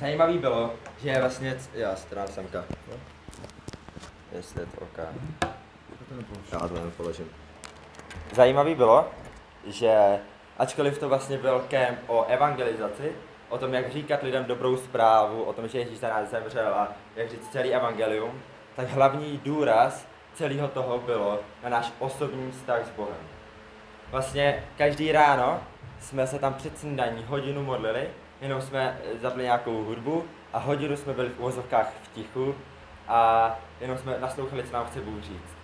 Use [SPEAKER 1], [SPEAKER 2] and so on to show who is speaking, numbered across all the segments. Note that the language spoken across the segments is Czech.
[SPEAKER 1] Zajímavý bylo, že vlastně, já strám semka. Jestli je to OK. Já to nepoložím. Zajímavý bylo, že ačkoliv to vlastně byl kemp o evangelizaci, o tom, jak říkat lidem dobrou zprávu, o tom, že Ježíš za nás zemřel a jak říct celý evangelium, tak hlavní důraz celého toho bylo na náš osobní vztah s Bohem. Vlastně každý ráno jsme se tam před snídaní hodinu modlili, jenom jsme zapli nějakou hudbu a hodinu jsme byli v úvozovkách v tichu a jenom jsme naslouchali, co nám chce Bůh říct.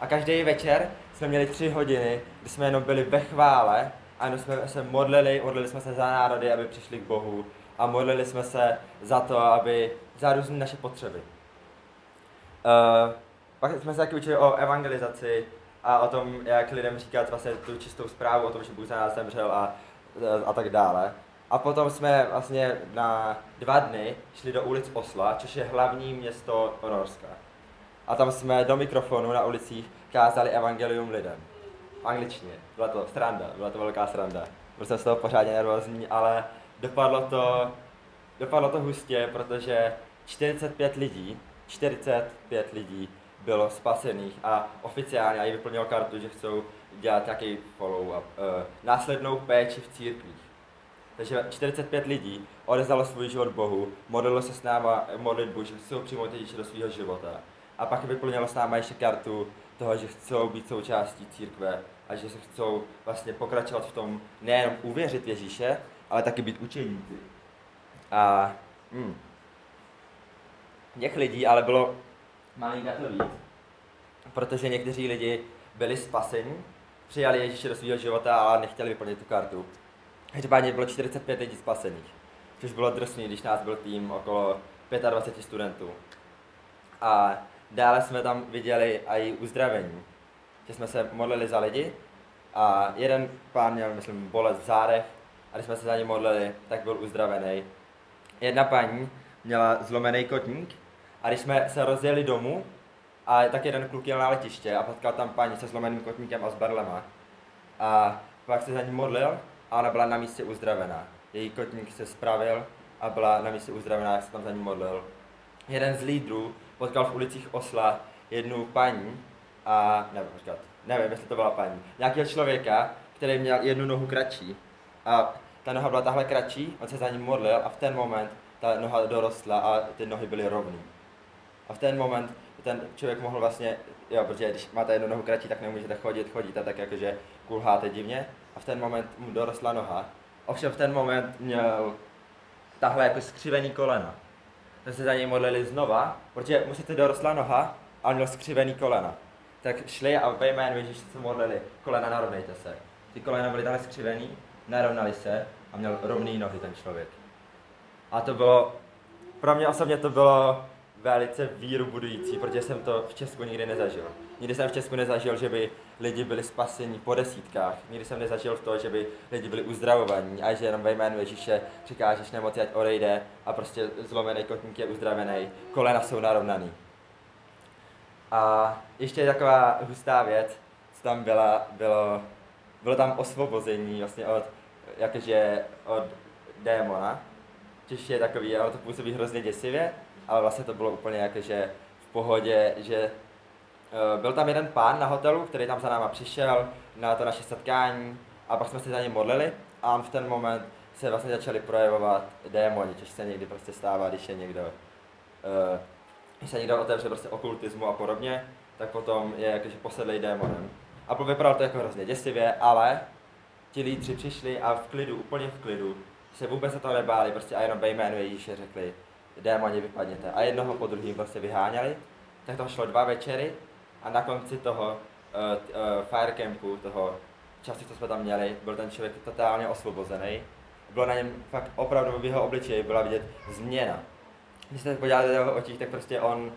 [SPEAKER 1] A každý večer jsme měli tři hodiny, kdy jsme jenom byli ve chvále a jenom jsme se modlili, modlili jsme se za národy, aby přišli k Bohu a modlili jsme se za to, aby za různé naše potřeby. Uh, pak jsme se taky učili o evangelizaci a o tom, jak lidem říkat vlastně tu čistou zprávu, o tom, že Bůh za nás zemřel a, a tak dále. A potom jsme vlastně na dva dny šli do ulic Osla, což je hlavní město Norska. A tam jsme do mikrofonu na ulicích kázali evangelium lidem. Angličtině. Byla to sranda, byla to velká sranda. Byl jsem z toho pořádně nervózní, ale dopadlo to, dopadlo to hustě, protože 45 lidí, 45 lidí bylo spasených a oficiálně i vyplnilo kartu, že chcou dělat nějaký follow-up, uh, následnou péči v církvích. Takže 45 lidí odezalo svůj život Bohu, modlilo se s náma modlitbu, že chcou přijmout Ježíše do svého života. A pak vyplnilo s náma ještě kartu toho, že chcou být součástí církve a že se chcou vlastně pokračovat v tom nejenom uvěřit Ježíše, ale taky být učeníci. A hmm, těch lidí ale bylo malinka to víc, protože někteří lidi byli spaseni, přijali Ježíše do svého života, ale nechtěli vyplnit tu kartu. Každopádně bylo 45 lidí spasených, což bylo drsný, když nás byl tým okolo 25 studentů. A dále jsme tam viděli i uzdravení, že jsme se modlili za lidi a jeden pán měl, myslím, bolest v zádech a když jsme se za ně modlili, tak byl uzdravený. Jedna paní měla zlomený kotník a když jsme se rozjeli domů, a tak jeden kluk jel na letiště a potkal tam paní se zlomeným kotníkem a s berlema. A pak se za ní modlil a ona byla na místě uzdravená. Její kotník se spravil a byla na místě uzdravená, jak se tam za ní modlil. Jeden z lídrů potkal v ulicích Osla jednu paní a, nevím, počkat, nevím, jestli to byla paní, nějakého člověka, který měl jednu nohu kratší. A ta noha byla tahle kratší, on se za ní modlil a v ten moment ta noha dorostla a ty nohy byly rovný. A v ten moment ten člověk mohl vlastně, jo, protože když máte jednu nohu kratší, tak nemůžete chodit, chodíte tak jakože kulháte divně a v ten moment mu dorostla noha. Ovšem v ten moment měl tahle jako skřivený kolena. Tak se za něj modlili znova, protože mu sice dorostla noha, a měl skřivený kolena. Tak šli a ve jménu Ježíše se modlili, kolena narovnejte se. Ty kolena byly takhle skřivený, narovnali se a měl rovný nohy ten člověk. A to bylo, pro mě osobně to bylo velice víru budující, protože jsem to v Česku nikdy nezažil. Nikdy jsem v Česku nezažil, že by lidi byli spaseni po desítkách. Nikdy jsem nezažil to, že by lidi byli uzdravovaní a že jenom ve jménu Ježíše přikážeš nemoci, ať odejde a prostě zlomený kotník je uzdravený, kolena jsou narovnaný. A ještě taková hustá věc, co tam byla, bylo, bylo tam osvobození vlastně od, jakože od démona, což je takový, ale to působí hrozně děsivě, ale vlastně to bylo úplně jakože v pohodě, že uh, byl tam jeden pán na hotelu, který tam za náma přišel na to naše setkání a pak jsme se za ním modlili a v ten moment se vlastně začali projevovat démoni, což se někdy prostě stává, když je někdo, uh, když se někdo otevře prostě okultismu a podobně, tak potom je jakože posedlej démonem. A vypadalo to jako hrozně děsivě, ale ti lídři přišli a v klidu, úplně v klidu, se vůbec se toho nebáli, prostě a jenom ve jménu Ježíše řekli, démoni vypadněte. A jednoho po druhém prostě vyháněli. Tak to šlo dva večery a na konci toho uh, uh, firecampu, toho času, co jsme tam měli, byl ten člověk totálně osvobozený. Bylo na něm fakt opravdu v jeho obličeji byla vidět změna. Když se podíváte do jeho očích, tak prostě on,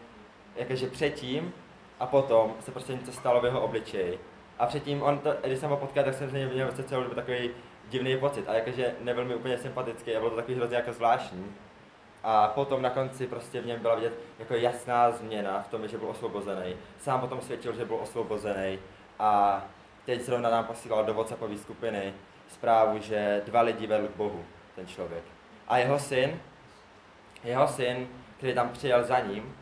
[SPEAKER 1] jakože předtím a potom se prostě něco stalo v jeho obličeji. A předtím, on to, když jsem ho potkal, tak jsem z něj měl celou dobu takový divný pocit. A jakože nebyl mi úplně sympatický a bylo to takový hrozně jako zvláštní. A potom na konci prostě v něm byla vidět jako jasná změna v tom, že byl osvobozený. Sám potom svědčil, že byl osvobozený. A teď zrovna nám posílal do WhatsAppové skupiny zprávu, že dva lidi vedl k Bohu, ten člověk. A jeho syn, jeho syn, který tam přijel za ním,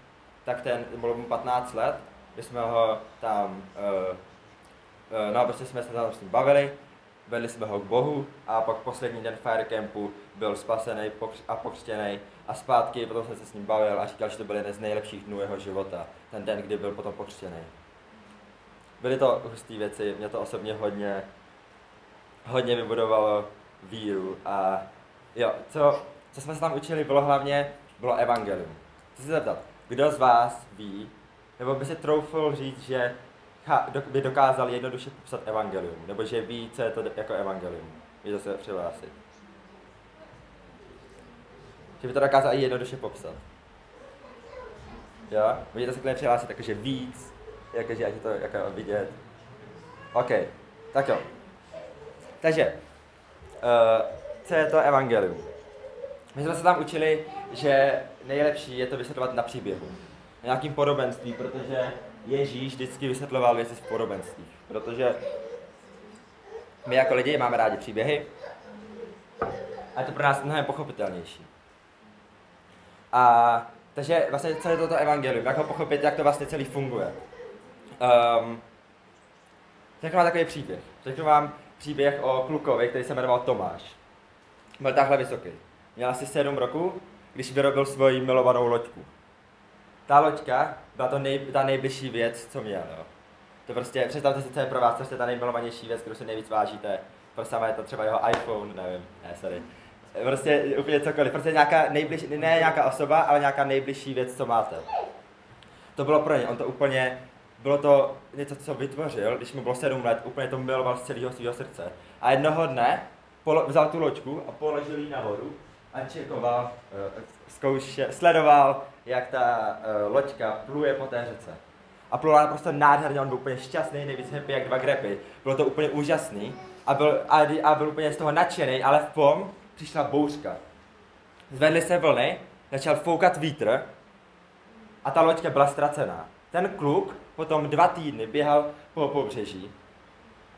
[SPEAKER 1] tak ten, bylo mu 15 let, my jsme ho tam, uh, uh, no prostě jsme se tam s ním bavili, vedli jsme ho k Bohu a pak poslední den Firecampu byl spasený a pokřtěný a zpátky potom jsem se s ním bavil a říkal, že to byl jeden z nejlepších dnů jeho života, ten den, kdy byl potom pokřtěný. Byly to husté věci, mě to osobně hodně, hodně vybudovalo víru a jo, co, co jsme se tam učili, bylo hlavně, bylo evangelium. Chci se zeptat, kdo z vás ví, nebo by se troufl říct, že by dokázal jednoduše popsat evangelium, nebo že ví, co je to jako evangelium. Můžete se přihlásit. Že by to dokázal i jednoduše popsat. Jo? Můžete se klidně přihlásit jakože víc, jakože ať je to jako vidět. OK, tak jo. Takže, uh, co je to evangelium? My jsme se tam učili, že nejlepší je to vysvětlovat na příběhu, na nějakým podobenství, protože Ježíš vždycky vysvětloval věci v podobenstvích, protože my jako lidi máme rádi příběhy a je to pro nás mnohem pochopitelnější. A takže vlastně je toto evangelium, jak ho pochopit, jak to vlastně celý funguje. Um, řeknu vám takový příběh. Řeknu vám příběh o klukovi, který se jmenoval Tomáš. Byl takhle vysoký. Měl asi 7 roku, když vyrobil svoji milovanou loďku. Ta loďka byla to nej, ta nejbližší věc, co měl. Jo. To prostě, představte si, co je pro vás, co je ta nejmilovanější věc, kterou si nejvíc vážíte. Prostě je to třeba jeho iPhone, nevím, ne, sorry. Prostě úplně cokoliv, prostě nějaká nejbližší, ne nějaká osoba, ale nějaká nejbližší věc, co máte. To bylo pro ně, on to úplně, bylo to něco, co vytvořil, když mu bylo 7 let, úplně to miloval z celého svého srdce. A jednoho dne polo, vzal tu loďku a položil ji na vodu a čekoval, eh, zkouše, sledoval, jak ta uh, loďka pluje po té řece. A plula naprosto nádherně, on byl úplně šťastný, nejvíc happy jak dva grepy. Bylo to úplně úžasný a byl, a, a byl úplně z toho nadšený, ale v tom přišla bouřka. Zvedly se vlny, začal foukat vítr a ta loďka byla ztracená. Ten kluk potom dva týdny běhal po pobřeží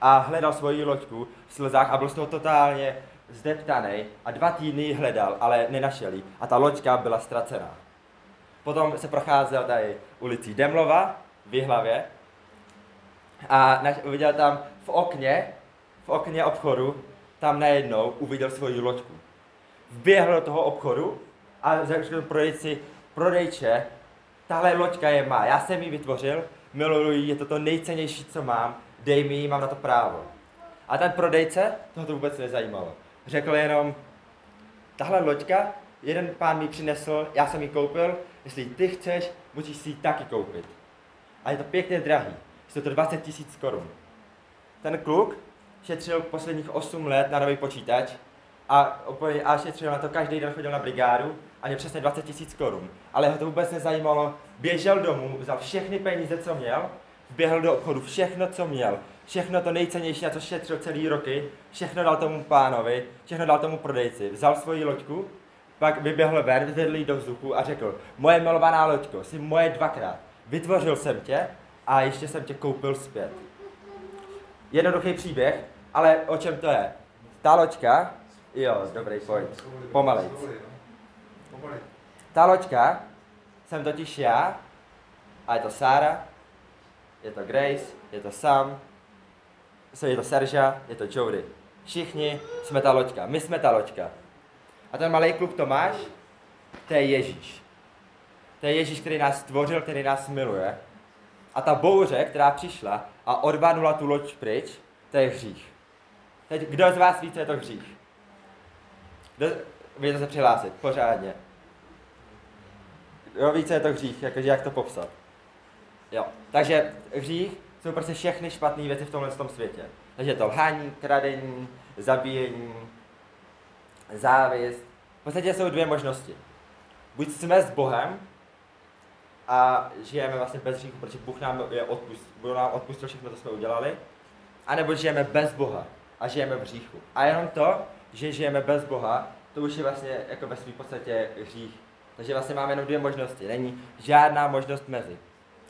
[SPEAKER 1] a hledal svoji loďku v slzách a byl z toho totálně zdeptaný a dva týdny ji hledal, ale nenašel ji a ta loďka byla ztracená. Potom se procházel tady ulicí Demlova v Jihlavě a naš, uviděl tam v okně, v okně obchodu, tam najednou uviděl svoji loďku. Vběhl do toho obchodu a řekl prodejci, prodejče, tahle loďka je má, já jsem ji vytvořil, miluji ji, je to to nejcennější, co mám, dej mi ji, mám na to právo. A ten prodejce, toho to vůbec nezajímalo. Řekl jenom, tahle loďka, jeden pán mi přinesl, já jsem ji koupil, jestli ty chceš, můžeš si ji taky koupit. A je to pěkně drahý, je to 20 tisíc korun. Ten kluk šetřil posledních 8 let na nový počítač a, a šetřil na to, každý den chodil na brigádu a měl přesně 20 tisíc korun. Ale ho to vůbec nezajímalo, běžel domů, vzal všechny peníze, co měl, vběhl do obchodu, všechno, co měl, všechno to nejcennější, na co šetřil celý roky, všechno dal tomu pánovi, všechno dal tomu prodejci, vzal svoji loďku, pak vyběhl ven, vyvedl do vzduchu a řekl, moje milovaná loďko, jsi moje dvakrát, vytvořil jsem tě a ještě jsem tě koupil zpět. Jednoduchý příběh, ale o čem to je? Ta loďka, jo, dobrý, pojď, pomalej. Ta loďka jsem totiž já, a je to Sára, je to Grace, je to Sam, je to Serža, je to Jody. Všichni jsme ta loďka, my jsme ta loďka. A ten malý kluk Tomáš, to je Ježíš. To je Ježíš, který nás stvořil, který nás miluje. A ta bouře, která přišla a odvánula tu loď pryč, to je hřích. Teď, kdo z vás ví, co je to hřích? Kdo, můžete se přihlásit, pořádně. Jo, ví, co je to hřích, jakože jak to popsat. Jo, takže hřích jsou prostě všechny špatné věci v tomhle tom světě. Takže to lhání, kradení, zabíjení, závist. V podstatě jsou dvě možnosti. Buď jsme s Bohem a žijeme vlastně bez hříchu, protože Bůh nám je odpust, Bůh nám odpustil všechno, co jsme udělali, anebo žijeme bez Boha a žijeme v hříchu. A jenom to, že žijeme bez Boha, to už je vlastně jako ve své podstatě hřích Takže vlastně máme jenom dvě možnosti. Není žádná možnost mezi.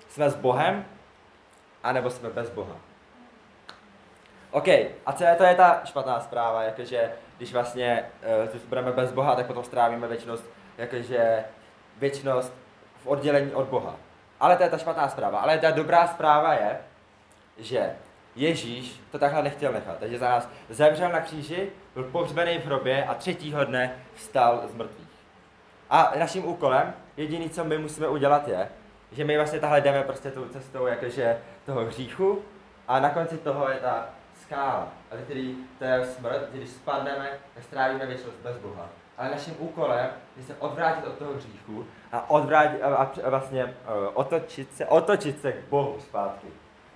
[SPEAKER 1] Jsme s Bohem, anebo jsme bez Boha. OK, a co je to je ta špatná zpráva, jakože když vlastně uh, budeme bez Boha, tak potom strávíme věčnost, jakože věčnost v oddělení od Boha. Ale to je ta špatná zpráva. Ale ta dobrá zpráva je, že Ježíš to takhle nechtěl nechat. Takže za nás zemřel na kříži, byl pohřbený v hrobě a třetího dne vstal z mrtvých. A naším úkolem, jediný, co my musíme udělat, je, že my vlastně tahle jdeme prostě tou cestou jakože toho hříchu a na konci toho je ta skála, ale který to je smrt, když spadneme, tak strávíme věčnost bez Boha. Ale naším úkolem je se odvrátit od toho hříchu a, odvrátit, a, a vlastně uh, otočit, se, otočit se k Bohu zpátky.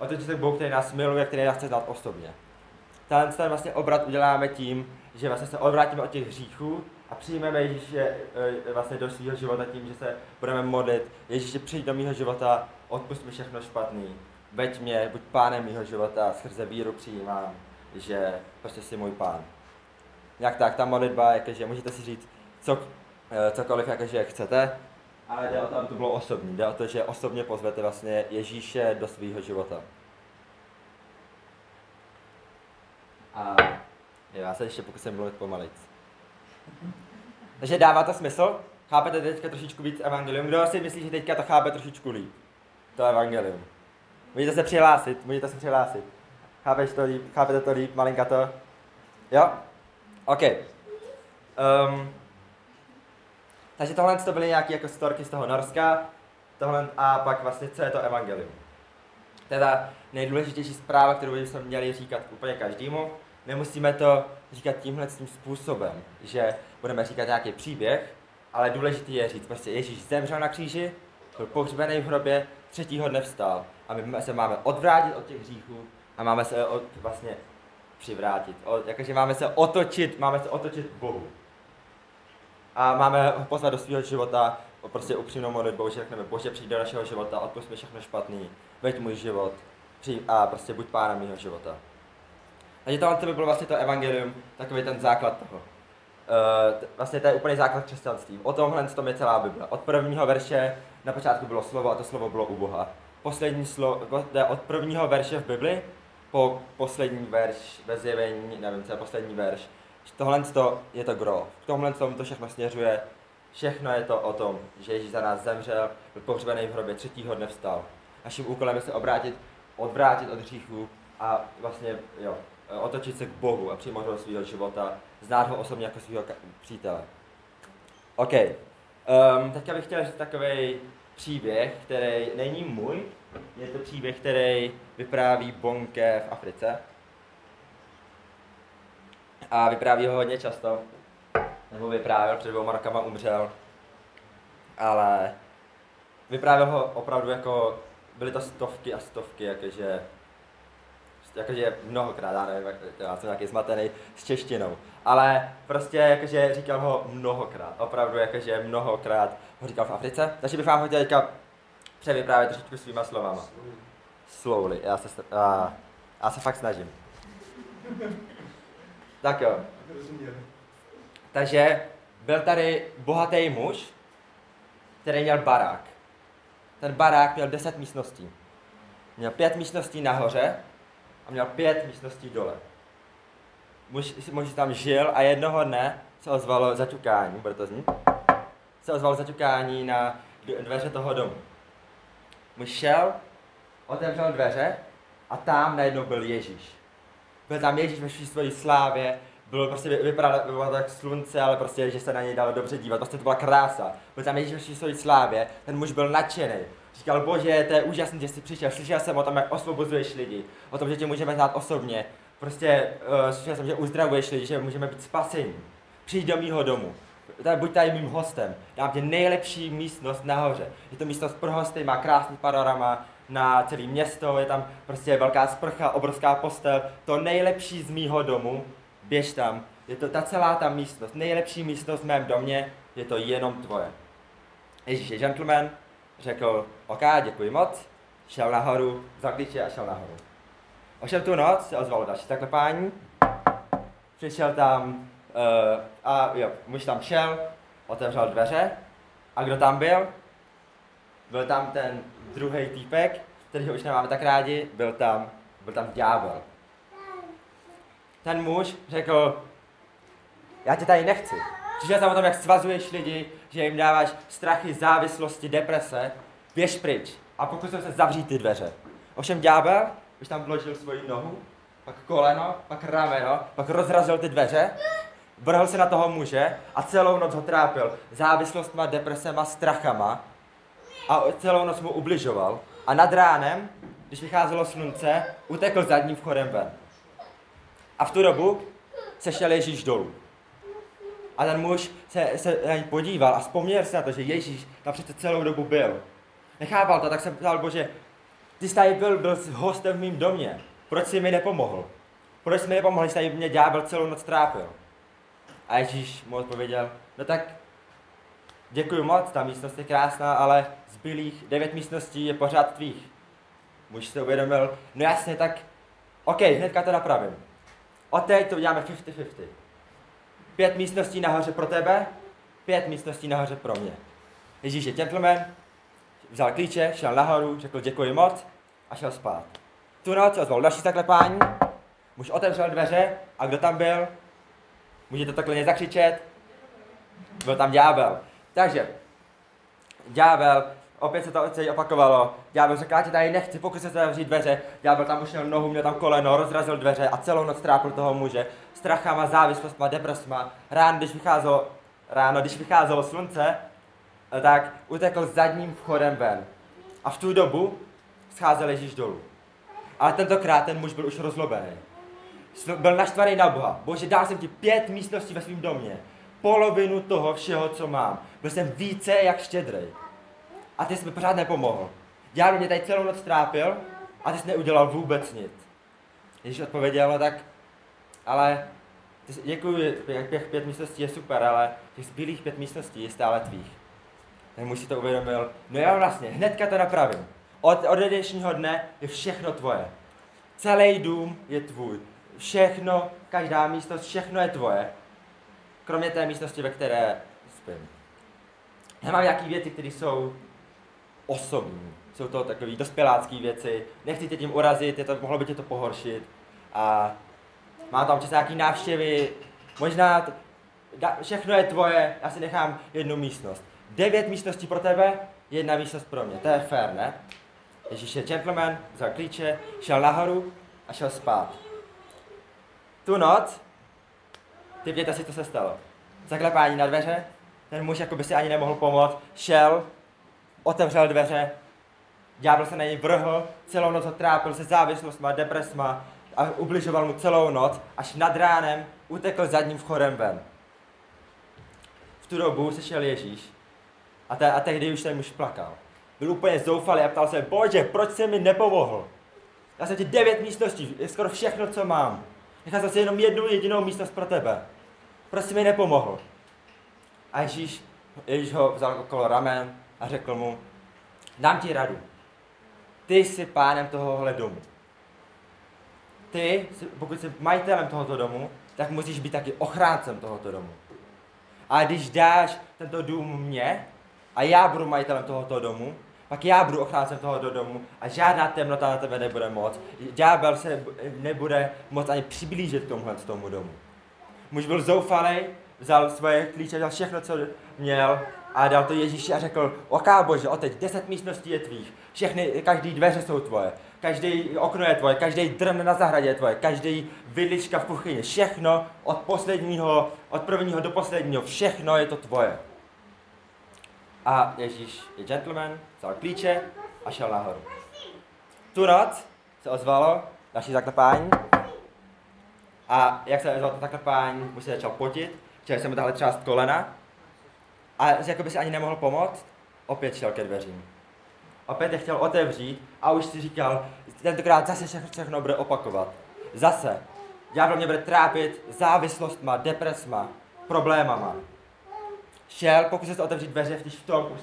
[SPEAKER 1] Se k Bohu, který nás miluje, který nás chce znát osobně. Tenhle ten vlastně obrat uděláme tím, že vlastně se odvrátíme od těch hříchů a přijmeme Ježíše uh, vlastně do svého života tím, že se budeme modlit. Ježíše přijď do mého života, odpust mi všechno špatný. Veď mě, buď pánem mého života, skrze víru přijímám, že prostě jsi můj pán. Jak tak, ta modlitba, jakože můžete si říct co, eh, cokoliv, jakože chcete, ale jde o to, bylo osobní. O to, že osobně pozvete vlastně Ježíše do svého života. A já se ještě pokusím mluvit pomalic. Takže dává to smysl? Chápete teďka trošičku víc evangelium? Kdo si myslí, že teďka to chápe trošičku líp? To evangelium. Můžete se přihlásit, můžete se přihlásit. Chápeš to líp, chápete to líp, malinka to? Jo? OK. Um, takže tohle to byly nějaké jako storky z toho Norska, tohle, a pak vlastně co je to evangelium. Ta nejdůležitější zpráva, kterou bychom měli říkat úplně každému. Nemusíme to říkat tímhle tím způsobem, že budeme říkat nějaký příběh, ale důležité je říct, prostě Ježíš zemřel na kříži, byl pohřbený v hrobě, třetího dne vstal. A my se máme odvrátit od těch hříchů a máme se od, vlastně přivrátit. O, jakože máme se otočit, máme se otočit k Bohu. A máme ho pozvat do svého života prostě upřímnou modlitbou, že řekneme, Bože, přijď do našeho života, odpust mi všechno špatný, veď můj život a prostě buď pánem mého života. Takže tohle by bylo vlastně to evangelium, takový ten základ toho. Uh, vlastně to je úplný základ křesťanství. O tomhle tom je celá Bible. Od prvního verše na počátku bylo slovo a to slovo bylo u Boha. Poslední slovo, od prvního verše v Bibli po poslední verš ve zjevení, nevím, co je poslední verš. Tohle je to gro. V tomhle tom to všechno směřuje. Všechno je to o tom, že Ježíš za nás zemřel, byl pohřbený v hrobě, třetího dne vstal. Naším úkolem je se obrátit, odvrátit od hříchu a vlastně, jo, otočit se k Bohu a přijmout ho do svého života, znát ho osobně jako svého přítele. OK. Um, teďka bych chtěl říct takový příběh, který není můj, je to příběh, který vypráví Bonke v Africe. A vypráví ho hodně často. Nebo vyprávěl, před dvěma rokama umřel. Ale vyprávěl ho opravdu jako, byly to stovky a stovky, jakože jakože mnohokrát, já nevím, já jsem nějaký zmatený s češtinou, ale prostě jakože říkal ho mnohokrát, opravdu jakože mnohokrát ho říkal v Africe, takže bych vám ho chtěl teďka převyprávět trošičku svýma slovama. Slowly, já se, já, já se fakt snažím. Tak jo. Takže byl tady bohatý muž, který měl barák. Ten barák měl 10 místností. Měl pět místností nahoře a měl pět místností dole. Muž, muž tam žil a jednoho dne se ozvalo zaťukání, bude to znít? Se ozvalo zaťukání na dveře toho domu. Muž šel, otevřel dveře a tam najednou byl Ježíš. Byl tam Ježíš ve vší slávě, bylo prostě, vypadalo, tak slunce, ale prostě, že se na něj dalo dobře dívat, prostě to byla krása. Byl tam Ježíš ve vší slávě, ten muž byl nadšený. Říkal, bože, to je úžasné, že jsi přišel, slyšel jsem o tom, jak osvobozuješ lidi, o tom, že tě můžeme znát osobně. Prostě uh, slyšel jsem, že uzdravuješ lidi, že můžeme být spasení. Přijď do mýho domu. Tady, buď tady mým hostem. Dám ti nejlepší místnost nahoře. Je to místnost pro hosty, má krásný panorama na celé město, je tam prostě velká sprcha, obrovská postel. To nejlepší z mýho domu, běž tam. Je to ta celá ta místnost, nejlepší místnost v mém domě, je to jenom tvoje. Ježíš je gentleman, řekl, OK, děkuji moc, šel nahoru, vzal klíče a šel nahoru. Ovšem tu noc se ozvalo další zaklepání, přišel tam uh, a jo, muž tam šel, otevřel dveře A kdo tam byl? Byl tam ten druhý týpek, kterýho už nemáme tak rádi, byl tam, byl tam ďábel. Ten muž řekl, já tě tady nechci. Přišel jsem o tom, jak svazuješ lidi, že jim dáváš strachy, závislosti, deprese, běž pryč. A pokusil se zavřít ty dveře. Ovšem ďábel už tam vložil svoji nohu, pak koleno, pak rameno, pak rozrazil ty dveře, vrhl se na toho muže a celou noc ho trápil závislostma, depresema, strachama a celou noc mu ubližoval. A nad ránem, když vycházelo slunce, utekl zadním vchodem ven. A v tu dobu se šel Ježíš dolů. A ten muž se, se na něj podíval a vzpomněl si na to, že Ježíš tam přece celou dobu byl. Nechápal to, tak se ptal, bože, ty jsi tady byl, byl hostem v mým domě. Proč jsi mi nepomohl? Proč jsi mi nepomohl, když tady mě ďábel celou noc trápil? A Ježíš mu odpověděl, no tak děkuji moc, ta místnost je krásná, ale zbylých devět místností je pořád tvých. Muž to uvědomil, no jasně, tak OK, hnedka to napravím. Od teď to uděláme 50-50. Pět místností nahoře pro tebe, pět místností nahoře pro mě. Ježíš je gentleman, vzal klíče, šel nahoru, řekl děkuji moc a šel spát. Tu noc ozval další zaklepání, muž otevřel dveře a kdo tam byl? Můžete to klidně zakřičet. Byl tam ďábel. Takže, ďábel, opět se to celé opakovalo. Ďábel řekl, já tě tady nechci, pokud se zavřít dveře. Ďábel tam už měl nohu, měl tam koleno, rozrazil dveře a celou noc trápil toho muže. Strachama, závislostma, depresma. Ráno, když vycházelo, ráno, když vycházelo slunce, tak utekl zadním vchodem ven. A v tu dobu scházel Ježíš dolů. Ale tentokrát ten muž byl už rozlobený. Byl naštvaný na Boha. Bože, dal jsem ti pět místností ve svém domě. Polovinu toho všeho, co mám. Byl jsem více jak štědrý. A ty jsi mi pořád nepomohl. Já mě tady celou noc trápil a ty jsi neudělal vůbec nic. Ježíš odpověděl, no tak, ale děkuji, těch pět místností je super, ale těch zbylých pět místností je stále tvých. Tak muž si to uvědomil, no já vlastně, hnedka to napravím. Od, od dnešního dne je všechno tvoje. Celý dům je tvůj. Všechno, každá místnost, všechno je tvoje. Kromě té místnosti, ve které spím. Já mám nějaké věci, které jsou osobní. Jsou to takové dospělácké věci. Nechci tě tím urazit, je to, mohlo by tě to pohoršit. A mám tam čas nějaké návštěvy. Možná to, da, všechno je tvoje, já si nechám jednu místnost. Devět místností pro tebe, jedna místnost pro mě. To je fér, ne? Ježíš je gentleman, vzal klíče, šel nahoru a šel spát. Tu noc, typněte si, co se stalo. Zaklepání na dveře, ten muž jako by si ani nemohl pomoct, šel, otevřel dveře, ďábel se na něj vrhl, celou noc ho trápil se závislostma, depresma a ubližoval mu celou noc, až nad ránem utekl zadním vchodem ven. V tu dobu se šel Ježíš a, te, a tehdy už ten muž plakal. Byl úplně zoufalý a ptal se, bože, proč jsi mi nepomohl? Já jsem ti devět místností, je skoro všechno, co mám. Nechal si jenom jednu jedinou místnost pro tebe. Jsi mi nepomohl? A Ježíš, Ježíš ho vzal okolo ramen a řekl mu, dám ti radu. Ty jsi pánem tohohle domu. Ty, pokud jsi majitelem tohoto domu, tak musíš být taky ochráncem tohoto domu. A když dáš tento dům mně a já budu majitelem tohoto domu, pak já budu ochráncem tohoto domu a žádná temnota na tebe nebude moc. Ďábel se nebude moc ani přiblížit k tomuhle tomu domu. Muž byl zoufalý, vzal svoje klíče, vzal všechno, co měl a dal to Ježíši a řekl, oká bože, o teď deset místností je tvých, všechny, každý dveře jsou tvoje, každý okno je tvoje, každý drn na zahradě je tvoje, každý vidlička v kuchyni, všechno od posledního, od prvního do posledního, všechno je to tvoje. A Ježíš je gentleman, vzal klíče a šel nahoru. Tu noc se ozvalo další zaklepání. A jak se ozvalo to zaklepání, mu se začal potit, chtěl jsem mu tahle část kolena. A jako by si ani nemohl pomoct, opět šel ke dveřím. Opět je chtěl otevřít a už si říkal, tentokrát zase všechno bude opakovat. Zase. Ďábel mě bude trápit závislostma, depresma, problémama šel, pokusil se otevřít dveře, když v tom už,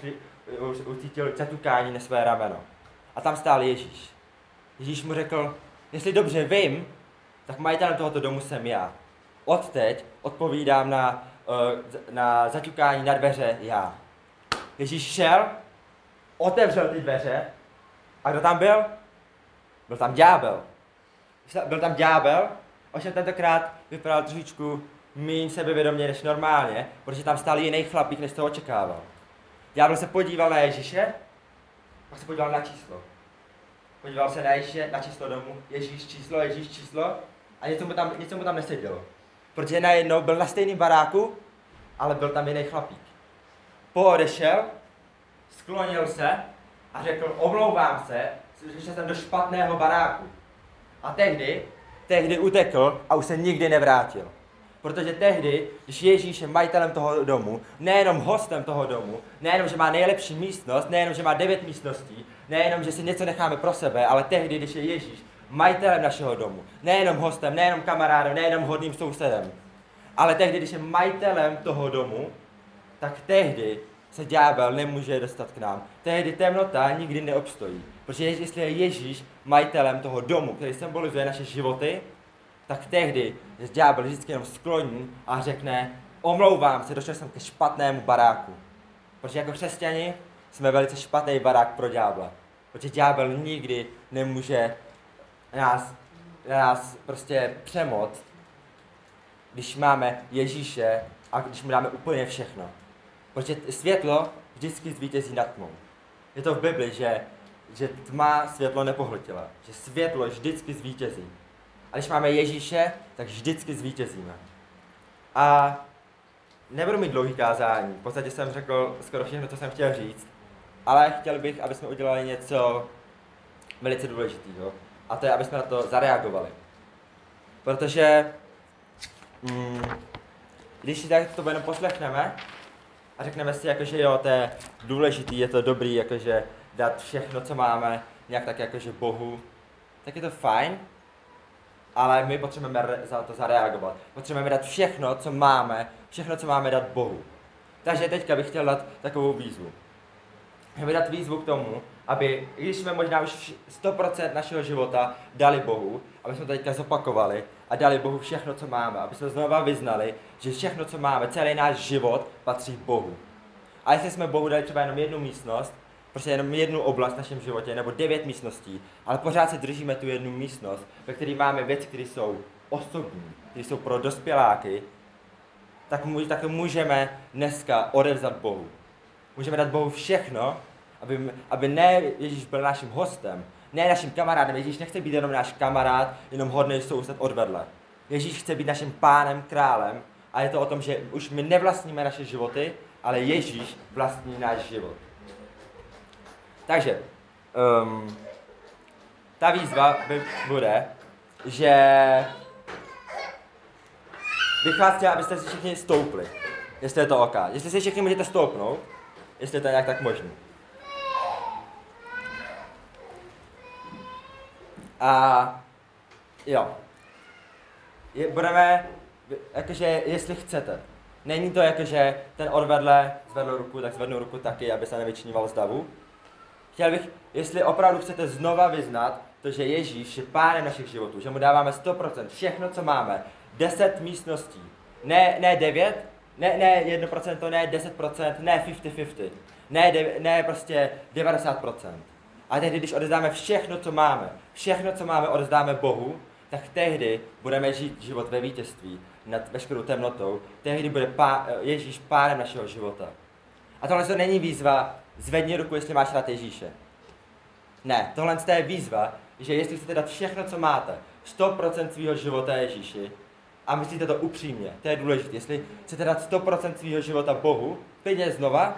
[SPEAKER 1] už ucítil zatukání na své rameno. A tam stál Ježíš. Ježíš mu řekl, jestli dobře vím, tak majitelem tohoto domu jsem já. Odteď odpovídám na, uh, na zaťukání na dveře já. Ježíš šel, otevřel ty dveře a kdo tam byl? Byl tam ďábel. Byl tam ďábel, ovšem tentokrát vypadal trošičku méně sebevědomě než normálně, protože tam stál jiný chlapík, než to očekával. Ďábel se podíval na Ježíše, pak se podíval na číslo. Podíval se na Ježíše, na číslo domu, Ježíš číslo, Ježíš číslo a něco mu tam, něco mu tam nesedělo. Protože najednou byl na stejném baráku, ale byl tam jiný chlapík. Poodešel, sklonil se a řekl, omlouvám se, že jsem do špatného baráku. A tehdy, tehdy utekl a už se nikdy nevrátil. Protože tehdy, když Ježíš je majitelem toho domu, nejenom hostem toho domu, nejenom, že má nejlepší místnost, nejenom, že má devět místností, nejenom, že si něco necháme pro sebe, ale tehdy, když je Ježíš majitelem našeho domu, nejenom hostem, nejenom kamarádem, nejenom hodným sousedem, ale tehdy, když je majitelem toho domu, tak tehdy se ďábel nemůže dostat k nám. Tehdy temnota nikdy neobstojí. Protože jestli je Ježíš majitelem toho domu, který symbolizuje naše životy, tak tehdy je ďábel vždycky jenom skloní a řekne, omlouvám se, došel jsem ke špatnému baráku. Protože jako křesťani jsme velice špatný barák pro ďábla. Protože ďábel nikdy nemůže nás, nás prostě přemoct, když máme Ježíše a když mu dáme úplně všechno. Protože světlo vždycky zvítězí nad tmou. Je to v Bibli, že, že tma světlo nepohltila. Že světlo vždycky zvítězí. A když máme Ježíše, tak vždycky zvítězíme. A nebudu mít dlouhý kázání. V podstatě jsem řekl skoro všechno, co jsem chtěl říct. Ale chtěl bych, aby jsme udělali něco velice důležitého. A to je, aby jsme na to zareagovali. Protože mm, když si tak to jenom poslechneme a řekneme si, jakože jo, to je důležitý, je to dobrý, jakože dát všechno, co máme, nějak tak jakože Bohu, tak je to fajn, ale my potřebujeme za to zareagovat. Potřebujeme dát všechno, co máme, všechno, co máme dát Bohu. Takže teďka bych chtěl dát takovou výzvu. Chtěl dát výzvu k tomu, aby, když jsme možná už 100% našeho života dali Bohu, aby jsme teďka zopakovali a dali Bohu všechno, co máme, aby jsme znova vyznali, že všechno, co máme, celý náš život patří Bohu. A jestli jsme Bohu dali třeba jenom jednu místnost, prostě jenom jednu oblast v našem životě, nebo devět místností, ale pořád se držíme tu jednu místnost, ve které máme věci, které jsou osobní, které jsou pro dospěláky, tak, tak to můžeme dneska odevzat Bohu. Můžeme dát Bohu všechno, aby, aby ne Ježíš byl naším hostem, ne naším kamarádem. Ježíš nechce být jenom náš kamarád, jenom hodný soused odvedle. Ježíš chce být naším pánem, králem a je to o tom, že už my nevlastníme naše životy, ale Ježíš vlastní náš život. Takže, um, ta výzva by, bude, že bych vás chtěl, abyste si všichni stoupli, jestli je to OK. Jestli si všichni můžete stoupnout, jestli je to nějak tak možné. A jo, je, budeme, jakože, jestli chcete. Není to jakože ten odvedle zvedl ruku, tak zvednu ruku taky, aby se nevyčníval z davu. Chtěl bych, jestli opravdu chcete znova vyznat to, že Ježíš je pánem našich životů, že mu dáváme 100%, všechno, co máme, 10 místností, ne, ne 9, ne, ne 1%, ne 10%, ne 50-50, ne, ne prostě 90%. A tehdy, když odezdáme všechno, co máme, všechno, co máme, odezdáme Bohu, tak tehdy budeme žít život ve vítězství nad veškerou temnotou. Tehdy bude pá, Ježíš pánem našeho života. A tohle to není výzva, zvedni ruku, jestli máš rád Ježíše. Ne, tohle je výzva, že jestli chcete dát všechno, co máte, 100% svého života Ježíši, a myslíte to upřímně, to je důležité, jestli chcete dát 100% svého života Bohu, klidně znova,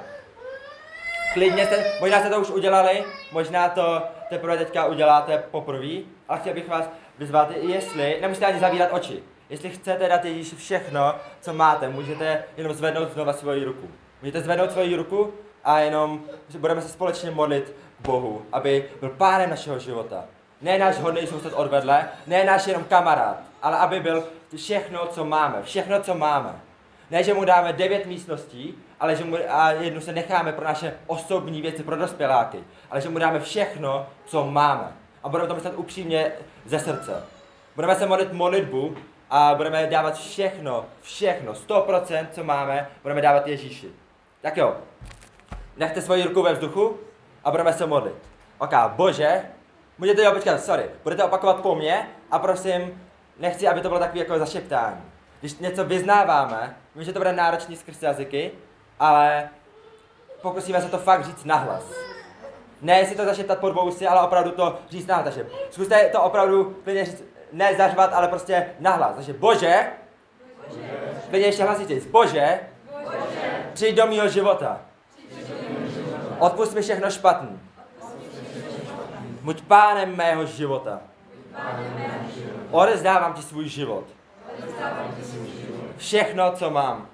[SPEAKER 1] klidně jste, možná jste to už udělali, možná to teprve teďka uděláte poprvé, ale chtěl bych vás vyzvat, jestli, nemusíte ani zavírat oči, jestli chcete dát Ježíši všechno, co máte, můžete jenom zvednout znova svoji ruku. Můžete zvednout svoji ruku a jenom budeme se společně modlit Bohu, aby byl pánem našeho života. Ne náš hodný soused odvedle, ne náš jenom kamarád, ale aby byl všechno, co máme, všechno, co máme. Ne, že mu dáme devět místností, ale že mu, a jednu se necháme pro naše osobní věci, pro dospěláky, ale že mu dáme všechno, co máme. A budeme to myslet upřímně ze srdce. Budeme se modlit modlitbu a budeme dávat všechno, všechno, 100%, co máme, budeme dávat Ježíši. Tak jo, nechte svoji ruku ve vzduchu a budeme se modlit. Ok, bože, můžete jo, počkat, sorry, budete opakovat po mně a prosím, nechci, aby to bylo takový jako zašeptání. Když něco vyznáváme, vím, že to bude náročný skrz jazyky, ale pokusíme se to fakt říct nahlas. Ne si to zašeptat pod vousy, ale opravdu to říct nahlas. Takže zkuste to opravdu klidně říct, ne zařvat, ale prostě nahlas. Takže bože, bože. klidně ještě hlasitěji, bože, bože. přijď do mýho života. Odpust mi všechno špatný. Buď pánem mého života. Odezdávám ti svůj život. Všechno, co mám.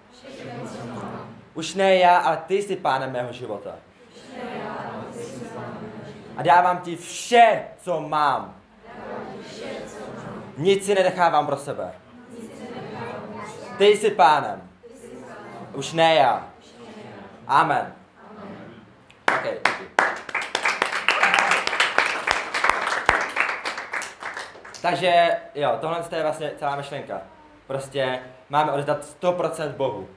[SPEAKER 1] Už ne já, ale ty jsi pánem mého života. A dávám ti vše, co mám. Nic si nenechávám pro sebe. Ty jsi pánem. Už ne já. Amen. Takže jo, tohle je vlastně celá myšlenka. Prostě máme oddat 100% Bohu.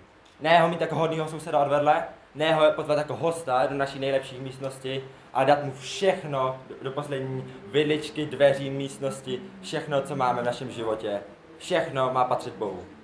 [SPEAKER 1] Ne ho mít jako hodnýho souseda odvedle, ne ho pozvat jako hosta do naší nejlepší místnosti, a dát mu všechno do poslední vidličky, dveří, místnosti, všechno, co máme v našem životě. Všechno má patřit Bohu.